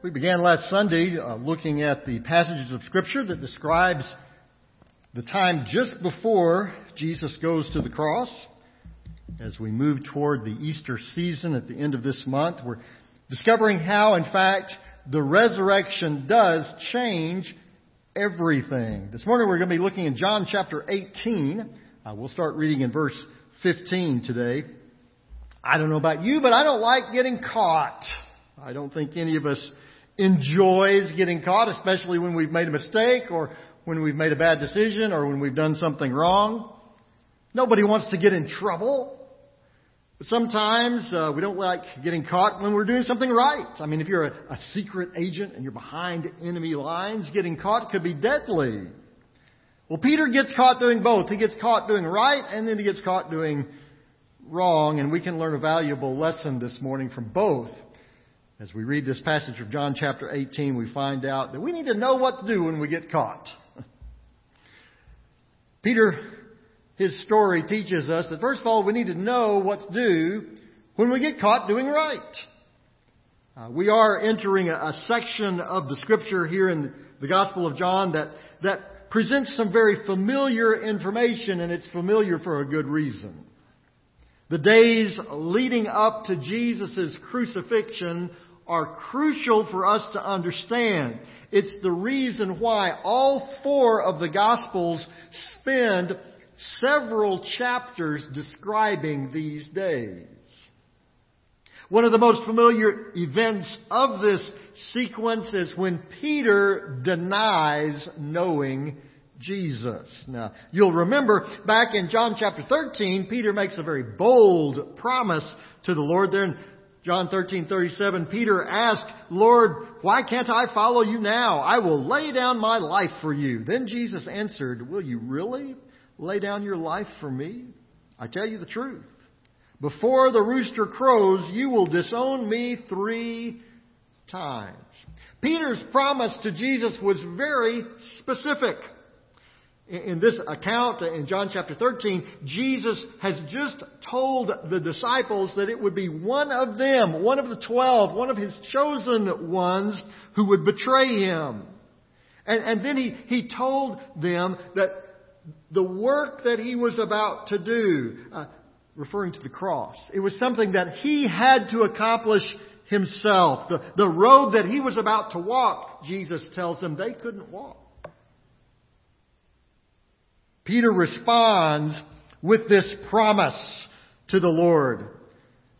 We began last Sunday uh, looking at the passages of Scripture that describes the time just before Jesus goes to the cross. As we move toward the Easter season at the end of this month, we're discovering how, in fact, the resurrection does change everything. This morning we're going to be looking in John chapter 18. Uh, we'll start reading in verse 15 today. I don't know about you, but I don't like getting caught. I don't think any of us enjoys getting caught, especially when we've made a mistake or when we've made a bad decision or when we've done something wrong. Nobody wants to get in trouble. But sometimes uh, we don't like getting caught when we're doing something right. I mean, if you're a, a secret agent and you're behind enemy lines, getting caught could be deadly. Well, Peter gets caught doing both. He gets caught doing right and then he gets caught doing wrong, and we can learn a valuable lesson this morning from both. As we read this passage of John chapter 18, we find out that we need to know what to do when we get caught. Peter, his story teaches us that first of all, we need to know what to do when we get caught doing right. Uh, we are entering a, a section of the scripture here in the Gospel of John that, that presents some very familiar information, and it's familiar for a good reason. The days leading up to Jesus' crucifixion are crucial for us to understand. It's the reason why all four of the Gospels spend several chapters describing these days. One of the most familiar events of this sequence is when Peter denies knowing Jesus. Now, you'll remember back in John chapter 13, Peter makes a very bold promise to the Lord there in John 13:37 Peter asked, "Lord, why can't I follow you now? I will lay down my life for you." Then Jesus answered, "Will you really lay down your life for me? I tell you the truth. Before the rooster crows, you will disown me 3 times." Peter's promise to Jesus was very specific in this account in John chapter 13, Jesus has just told the disciples that it would be one of them, one of the twelve, one of his chosen ones who would betray him. And, and then he, he told them that the work that he was about to do, uh, referring to the cross, it was something that he had to accomplish himself. The, the road that he was about to walk, Jesus tells them they couldn't walk. Peter responds with this promise to the Lord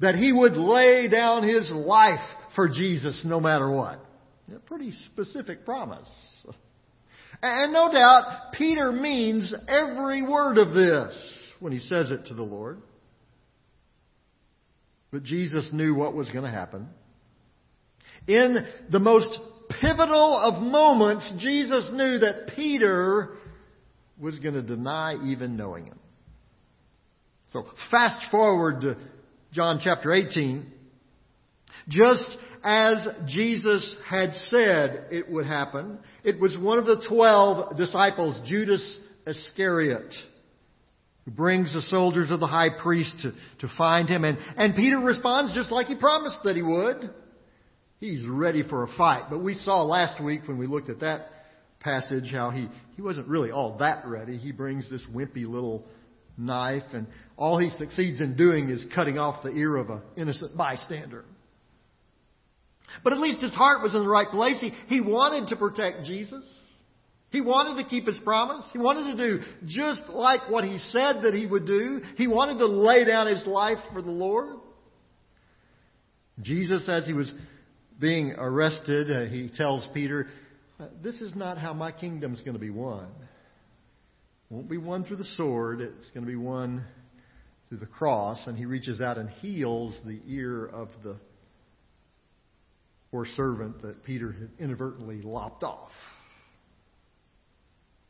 that he would lay down his life for Jesus no matter what. A pretty specific promise. And no doubt, Peter means every word of this when he says it to the Lord. But Jesus knew what was going to happen. In the most pivotal of moments, Jesus knew that Peter was going to deny even knowing him. So fast forward to John chapter 18. Just as Jesus had said it would happen, it was one of the twelve disciples, Judas Iscariot, who brings the soldiers of the high priest to, to find him. And, and Peter responds just like he promised that he would. He's ready for a fight. But we saw last week when we looked at that passage how he, he wasn't really all that ready. He brings this wimpy little knife, and all he succeeds in doing is cutting off the ear of an innocent bystander. But at least his heart was in the right place. He, he wanted to protect Jesus. He wanted to keep his promise. He wanted to do just like what he said that he would do. He wanted to lay down his life for the Lord. Jesus, as he was being arrested, uh, he tells Peter, Uh, this is not how my kingdom is going to be won. It won't be won through the sword. It's going to be won through the cross. And he reaches out and heals the ear of the poor servant that Peter had inadvertently lopped off.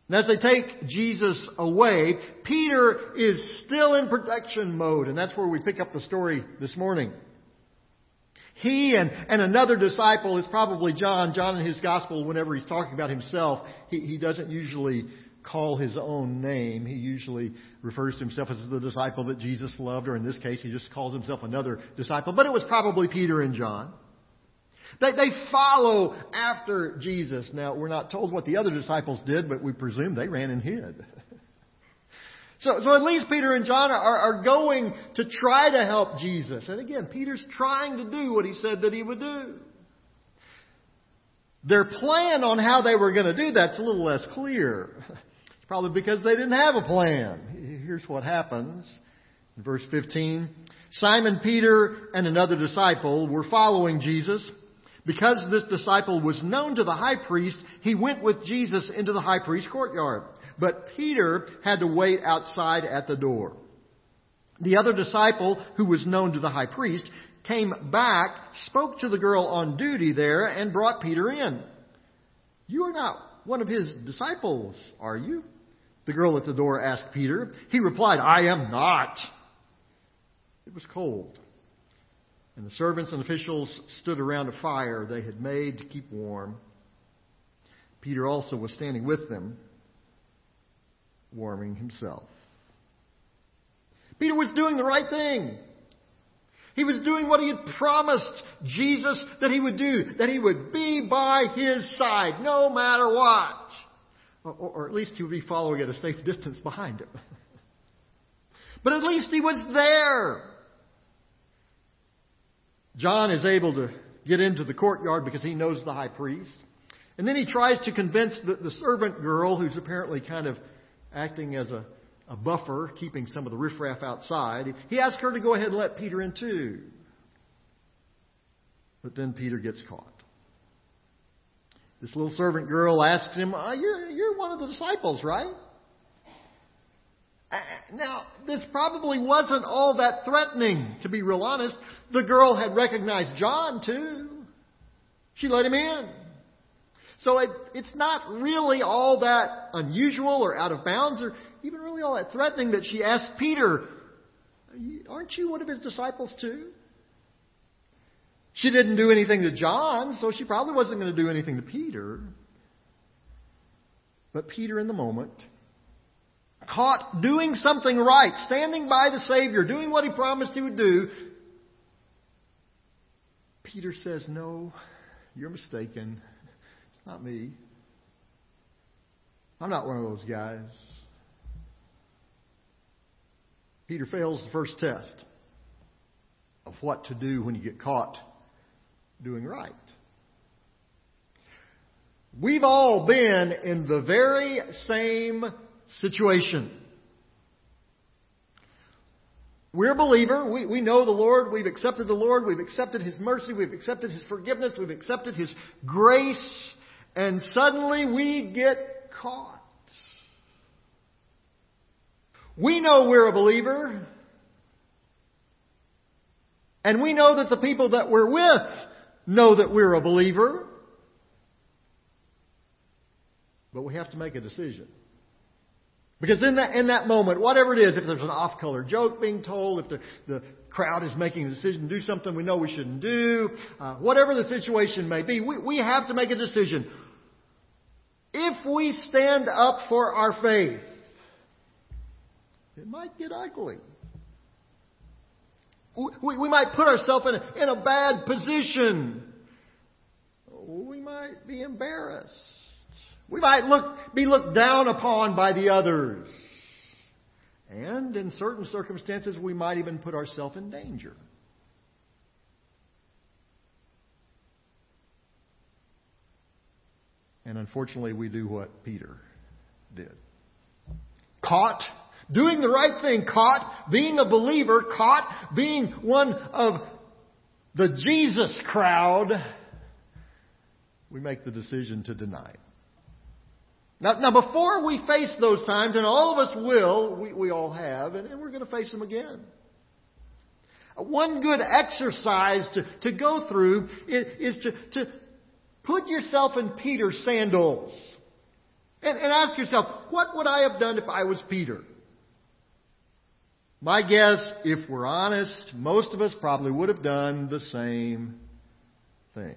And as they take Jesus away, Peter is still in protection mode. And that's where we pick up the story this morning. He and, and another disciple is probably John. John in his gospel, whenever he's talking about himself, he, he doesn't usually call his own name. He usually refers to himself as the disciple that Jesus loved, or in this case, he just calls himself another disciple. But it was probably Peter and John. They, they follow after Jesus. Now, we're not told what the other disciples did, but we presume they ran and hid. So, so at least Peter and John are, are going to try to help Jesus. And again, Peter's trying to do what he said that he would do. Their plan on how they were going to do that's a little less clear. Probably because they didn't have a plan. Here's what happens. In verse 15, Simon Peter and another disciple were following Jesus. Because this disciple was known to the high priest, he went with Jesus into the high priest's courtyard. But Peter had to wait outside at the door. The other disciple, who was known to the high priest, came back, spoke to the girl on duty there, and brought Peter in. You are not one of his disciples, are you? The girl at the door asked Peter. He replied, I am not. It was cold. And the servants and officials stood around a fire they had made to keep warm. Peter also was standing with them warming himself. Peter was doing the right thing. He was doing what he had promised Jesus that he would do, that he would be by his side no matter what. Or, or, at least he would be following at a safe distance behind him. but at least he was there. John is able to get into the courtyard because he knows the high priest. And then he tries to convince the, the servant girl, who's apparently kind of acting as a, a buffer, keeping some of the riffraff outside. He asked her to go ahead and let Peter in too. But then Peter gets caught. This little servant girl asks him, oh, you're, you're one of the disciples, right? Uh, now, this probably wasn't all that threatening, to be real honest. The girl had recognized John, too. She let him in. So it, it's not really all that unusual or out of bounds or even really all that threatening that she asked Peter, Aren't you one of his disciples too? She didn't do anything to John, so she probably wasn't going to do anything to Peter. But Peter, in the moment, caught doing something right, standing by the Savior, doing what he promised he would do, Peter says, No, you're mistaken. Not me. I'm not one of those guys. Peter fails the first test of what to do when you get caught doing right. We've all been in the very same situation. We're a believer. We, we know the Lord. We've accepted the Lord. We've accepted His mercy. We've accepted His forgiveness. We've accepted His grace and suddenly we get caught. We know we're a believer. And we know that the people that we're with know that we're a believer. But we have to make a decision. Because in that, in that moment, whatever it is, if there's an off color joke being told, if the, the crowd is making a decision to do something we know we shouldn't do, uh, whatever the situation may be, we, we have to make a decision. If we stand up for our faith, it might get ugly. We, we might put ourselves in a, in a bad position. We might be embarrassed. We might look, be looked down upon by the others. And in certain circumstances, we might even put ourselves in danger. And unfortunately, we do what Peter did. Caught doing the right thing, caught being a believer, caught being one of the Jesus crowd, we make the decision to deny. Now, now before we face those times, and all of us will, we, we all have, and, and we're going to face them again. One good exercise to, to go through is, is to, to Put yourself in Peter's sandals and, and ask yourself, what would I have done if I was Peter? My guess, if we're honest, most of us probably would have done the same thing.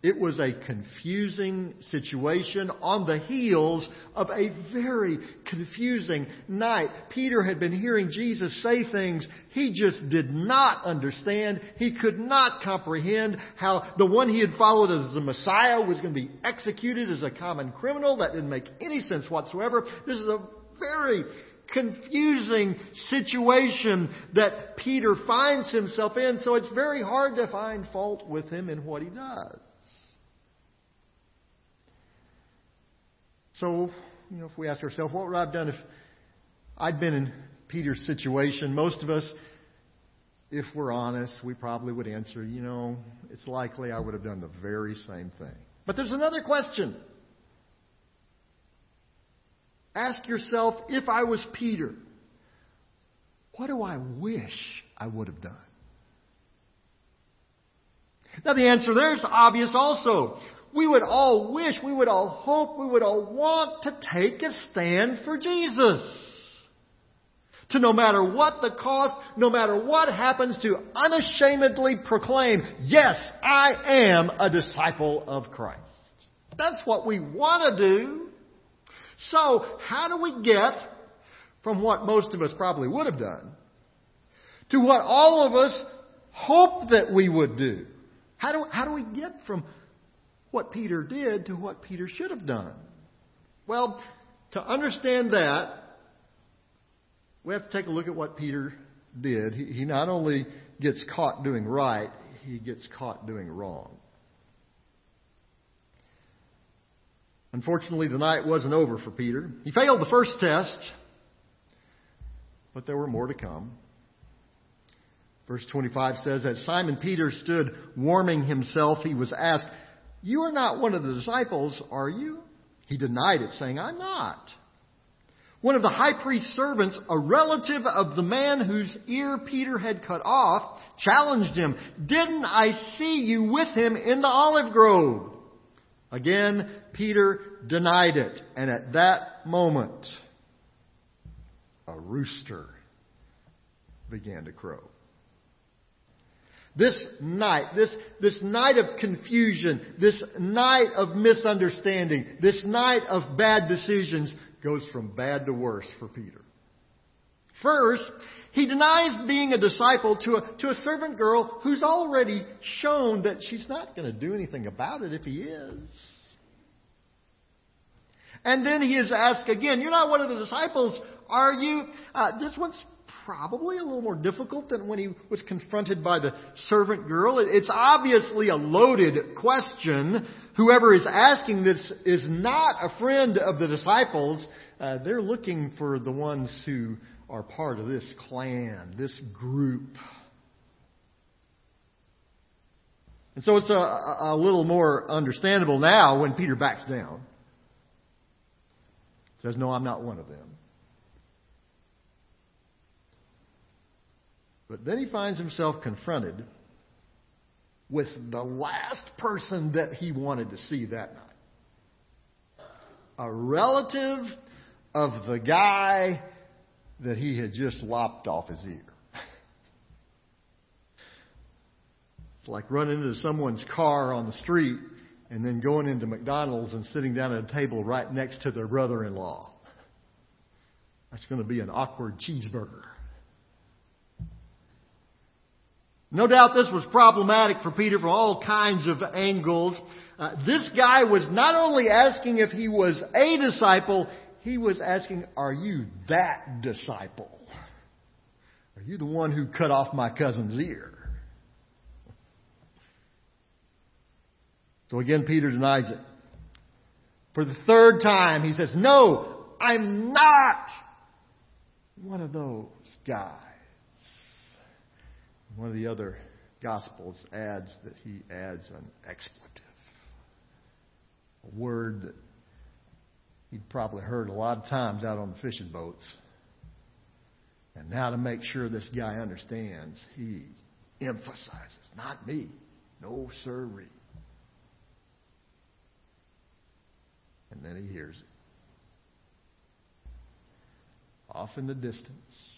It was a confusing situation on the heels of a very confusing night. Peter had been hearing Jesus say things he just did not understand. He could not comprehend how the one he had followed as the Messiah was going to be executed as a common criminal. That didn't make any sense whatsoever. This is a very confusing situation that Peter finds himself in, so it's very hard to find fault with him in what he does. So, you know, if we ask ourselves, what would I have done if I'd been in Peter's situation? Most of us, if we're honest, we probably would answer, you know, it's likely I would have done the very same thing. But there's another question. Ask yourself, if I was Peter, what do I wish I would have done? Now the answer there is obvious also. We would all wish, we would all hope, we would all want to take a stand for Jesus. To no matter what the cost, no matter what happens, to unashamedly proclaim, yes, I am a disciple of Christ. That's what we want to do. So, how do we get from what most of us probably would have done to what all of us hope that we would do? How do, how do we get from what Peter did to what Peter should have done? Well, to understand that, we have to take a look at what Peter did. He, he not only gets caught doing right, he gets caught doing wrong. Unfortunately, the night wasn't over for Peter. He failed the first test, but there were more to come. Verse 25 says, that Simon Peter stood warming himself, he was asked, you are not one of the disciples, are you? He denied it, saying, I'm not. One of the high priest's servants, a relative of the man whose ear Peter had cut off, challenged him, Didn't I see you with him in the olive grove? Again, Peter denied it. And at that moment, a rooster began to crow. This night, this, this night of confusion, this night of misunderstanding, this night of bad decisions goes from bad to worse for Peter. First, he denies being a disciple to a, to a servant girl who's already shown that she's not going to do anything about it if he is. And then he is asked again, You're not one of the disciples, are you? Uh, this one's probably a little more difficult than when he was confronted by the servant girl. It's obviously a loaded question. Whoever is asking this is not a friend of the disciples. Uh, they're looking for the ones who are part of this clan, this group. And so it's a, a little more understandable now when Peter backs down. Says, No, I'm not one of them. But then he finds himself confronted with the last person that he wanted to see that night a relative of the guy that he had just lopped off his ear. It's like running into someone's car on the street and then going into McDonald's and sitting down at a table right next to their brother in law. That's going to be an awkward cheeseburger. No doubt this was problematic for Peter from all kinds of angles. Uh, this guy was not only asking if he was a disciple, he was asking, Are you that disciple? Are you the one who cut off my cousin's ear? So again, Peter denies it. For the third time, he says, No, I'm not one of those guys. One of the other Gospels adds that he adds an expletive, a word that he'd probably heard a lot of times out on the fishing boats. And now to make sure this guy understands, he emphasizes, not me, no sirree. And then he hears it. Off in the distance,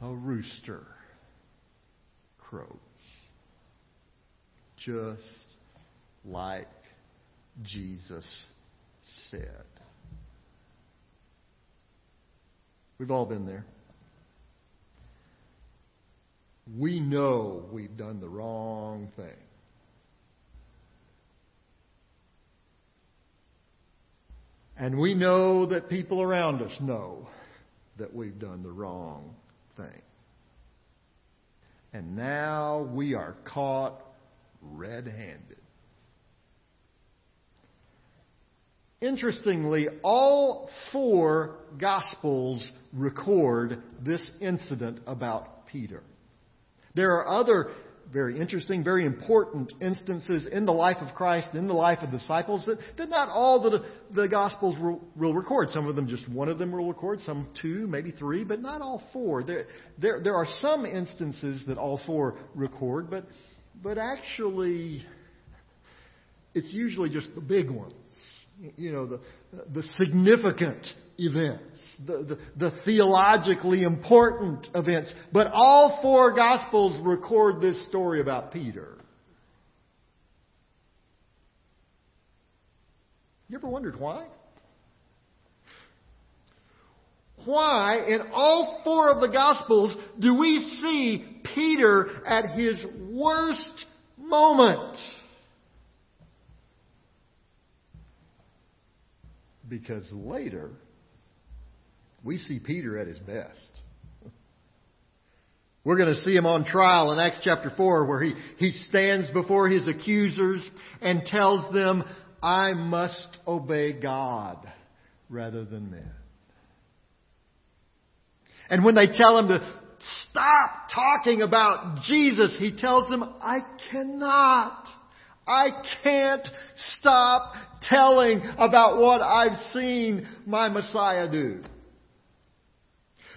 a rooster crows. just like Jesus said. We've all been there. We know we've done the wrong thing. And we know that people around us know that we've done the wrong thing. And now we are caught red handed. Interestingly, all four Gospels record this incident about Peter. There are other very interesting, very important instances in the life of Christ, in the life of disciples, that, that not all the, the Gospels will, will, record. Some of them, just one of them will record, some two, maybe three, but not all four. There, there, there are some instances that all four record, but, but actually, it's usually just the big ones. You know, the, the significant events, the, the, the, theologically important events. But all four Gospels record this story about Peter. You ever wondered why? Why, in all four of the Gospels, do we see Peter at his worst moment? Because later, we see Peter at his best. We're going to see him on trial in Acts chapter 4 where he, he stands before his accusers and tells them, I must obey God rather than men. And when they tell him to stop talking about Jesus, he tells them, I cannot. I can't stop telling about what I've seen my Messiah do.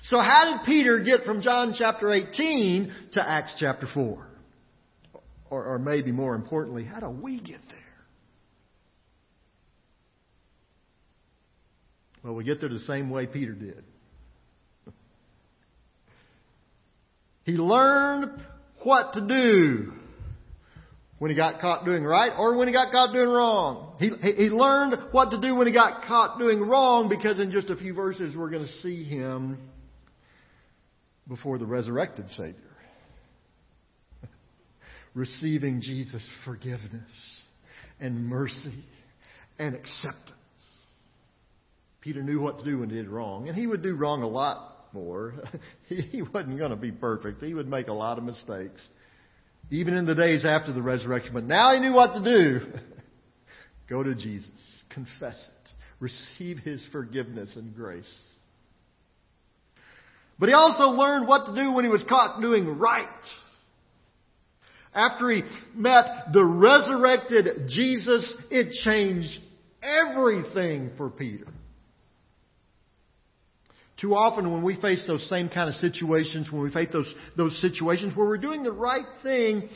So how did Peter get from John chapter 18 to Acts chapter 4? Or, or maybe more importantly, how do we get there? Well, we get there the same way Peter did. He learned what to do when he got caught doing right or when he got caught doing wrong. He, he learned what to do when he got caught doing wrong because in just a few verses we're going to see him before the resurrected Savior. Receiving Jesus' forgiveness and mercy and acceptance. Peter knew what to do when he did wrong, and he would do wrong a lot more. he wasn't going to be perfect. He would make a lot of mistakes, even in the days after the resurrection. But now he knew what to do. Go to Jesus, confess it, receive his forgiveness and grace. But he also learned what to do when he was caught doing right. After he met the resurrected Jesus, it changed everything for Peter. Too often when we face those same kind of situations, when we face those, those situations where we're doing the right thing,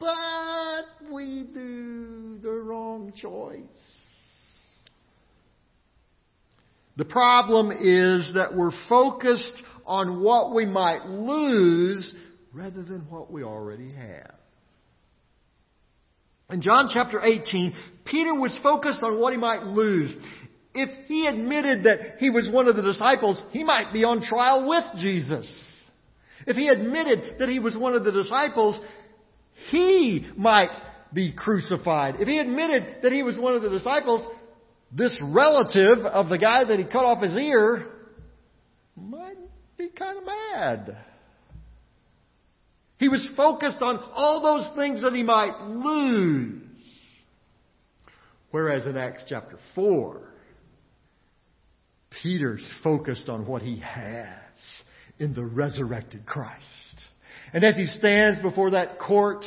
but we do the wrong choice. The problem is that we're focused on what we might lose rather than what we already have. In John chapter 18, Peter was focused on what he might lose. If he admitted that he was one of the disciples, he might be on trial with Jesus. If he admitted that he was one of the disciples, he might be crucified. If he admitted that he was one of the disciples, this relative of the guy that he cut off his ear might be kind of mad. He was focused on all those things that he might lose. Whereas in Acts chapter 4, Peter's focused on what he has in the resurrected Christ. And as he stands before that court,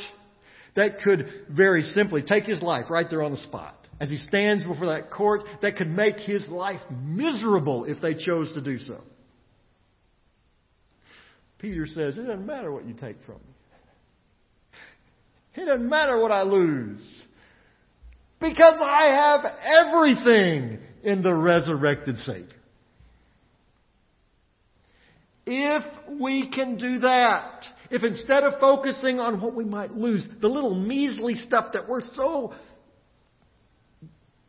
that could very simply take his life right there on the spot as he stands before that court that could make his life miserable if they chose to do so. Peter says, It doesn't matter what you take from me. It doesn't matter what I lose. Because I have everything in the resurrected Savior. If we can do that, if instead of focusing on what we might lose, the little measly stuff that we're so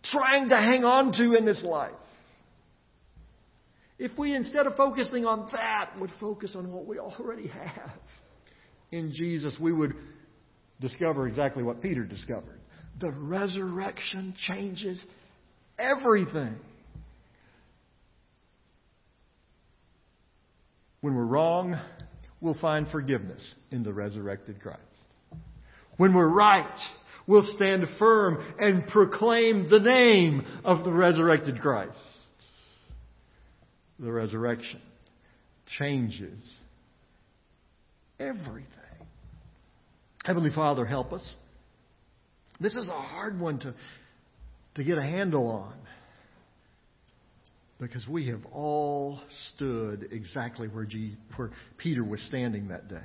trying to hang on to in this life, if we instead of focusing on that would focus on what we already have in Jesus, we would discover exactly what Peter discovered. The resurrection changes everything. When we're wrong, we'll find forgiveness in the resurrected Christ. When we're right, we'll stand firm and proclaim the name of the resurrected Christ. The resurrection changes everything. Heavenly Father, help us. This is a hard one to, to get a handle on because we have all stood exactly where, G, where Peter was standing that day.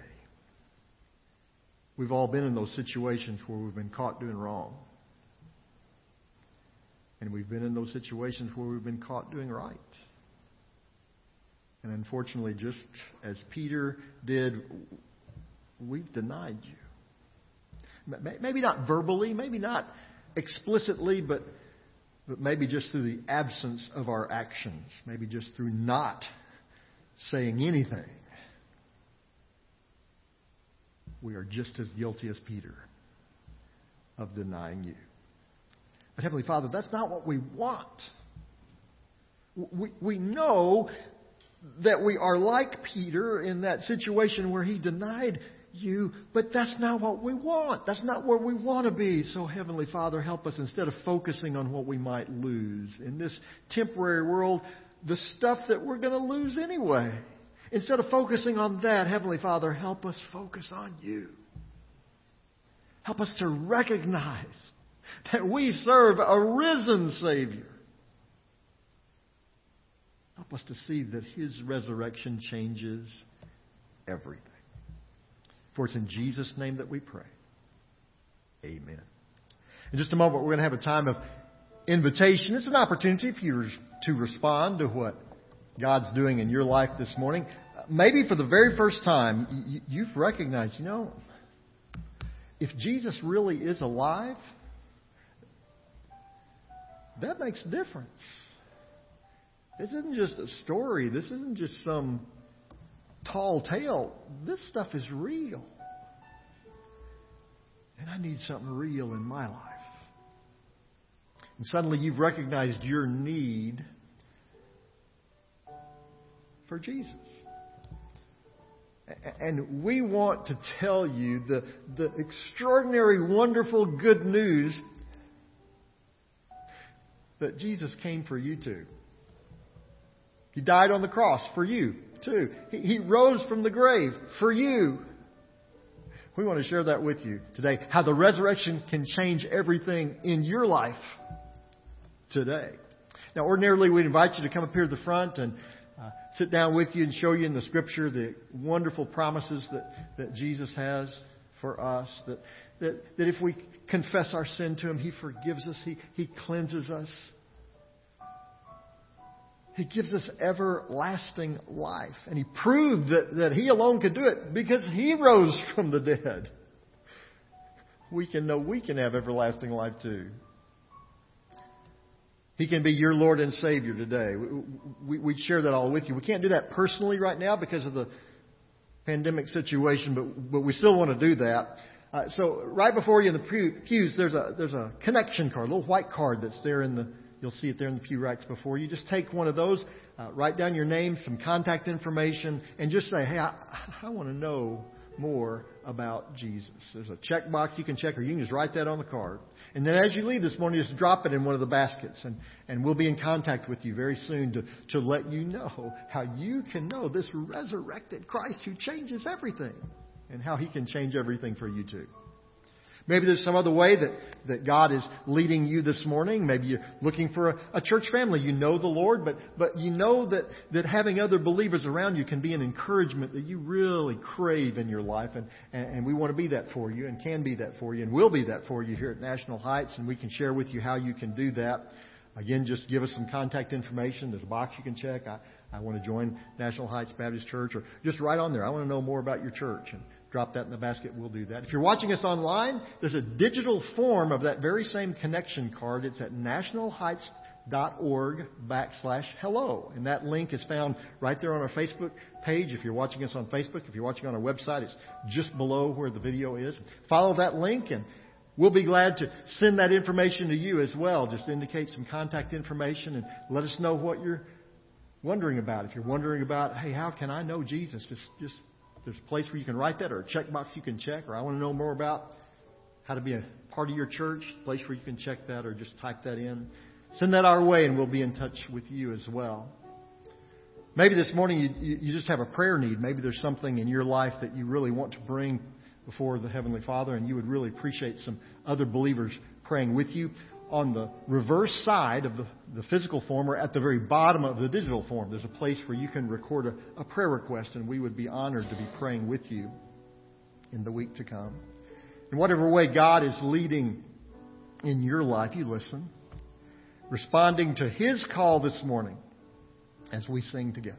We've all been in those situations where we've been caught doing wrong. And we've been in those situations where we've been caught doing right. And unfortunately, just as Peter did, we've denied you. Maybe not verbally, maybe not explicitly, but but maybe just through the absence of our actions, maybe just through not saying anything, we are just as guilty as Peter of denying you. But Heavenly Father, that's not what we want. We, we know that we are like Peter in that situation where he denied you, but that's not what we want. That's not where we want to be. So, Heavenly Father, help us instead of focusing on what we might lose in this temporary world, the stuff that we're going to lose anyway. Instead of focusing on that, Heavenly Father, help us focus on you. Help us to recognize that we serve a risen Savior. Help us to see that His resurrection changes everything. For it's in Jesus' name that we pray. Amen. In just a moment, we're going to have a time of invitation. It's an opportunity for you to respond to what God's doing in your life this morning. Maybe for the very first time, you've recognized, you know, if Jesus really is alive, that makes a difference. This isn't just a story. This isn't just some tall tale. This stuff is real. And I need something real in my life. And suddenly you've recognized your need for Jesus. And we want to tell you the, the extraordinary, wonderful good news that Jesus came for you too. He died on the cross for you too. He, he rose from the grave for you. We want to share that with you today. How the resurrection can change everything in your life today. Now, ordinarily, we'd invite you to come up here to the front and uh, sit down with you and show you in the Scripture the wonderful promises that, that Jesus has for us. That, that, that if we confess our sin to Him, He forgives us, He, he cleanses us. He gives us everlasting life. And He proved that, that He alone could do it because He rose from the dead. We can know we can have everlasting life too. He can be your Lord and Savior today. We, we, share that all with you. We can't do that personally right now because of the pandemic situation, but, but we still want to do that. Uh, so right before you in the pews, there's a, there's a connection card, a little white card that's there in the, You'll see it there in the pew racks before you. Just take one of those, uh, write down your name, some contact information, and just say, hey, I, I want to know more about Jesus. There's a checkbox you can check, or you can just write that on the card. And then as you leave this morning, just drop it in one of the baskets, and, and we'll be in contact with you very soon to, to let you know how you can know this resurrected Christ who changes everything, and how he can change everything for you too. Maybe there's some other way that, that God is leading you this morning. Maybe you're looking for a, a, church family. You know the Lord, but, but you know that, that having other believers around you can be an encouragement that you really crave in your life. And, and, and we want to be that for you and can be that for you and will be that for you here at National Heights. And we can share with you how you can do that. Again, just give us some contact information. There's a box you can check. I, I want to join National Heights Baptist Church, or just write on there. I want to know more about your church, and drop that in the basket, we'll do that. If you're watching us online, there's a digital form of that very same connection card. It's at nationalheights.org backslash hello. And that link is found right there on our Facebook page. If you're watching us on Facebook, if you're watching on our website, it's just below where the video is. Follow that link and We'll be glad to send that information to you as well. Just indicate some contact information and let us know what you're wondering about. If you're wondering about, hey, how can I know Jesus? Just, just there's a place where you can write that or a checkbox you can check, or I want to know more about how to be a part of your church, place where you can check that or just type that in. Send that our way and we'll be in touch with you as well. Maybe this morning you, you just have a prayer need. Maybe there's something in your life that you really want to bring before the Heavenly Father, and you would really appreciate some other believers praying with you. On the reverse side of the, the physical form, or at the very bottom of the digital form, there's a place where you can record a, a prayer request, and we would be honored to be praying with you in the week to come. In whatever way God is leading in your life, you listen, responding to His call this morning as we sing together.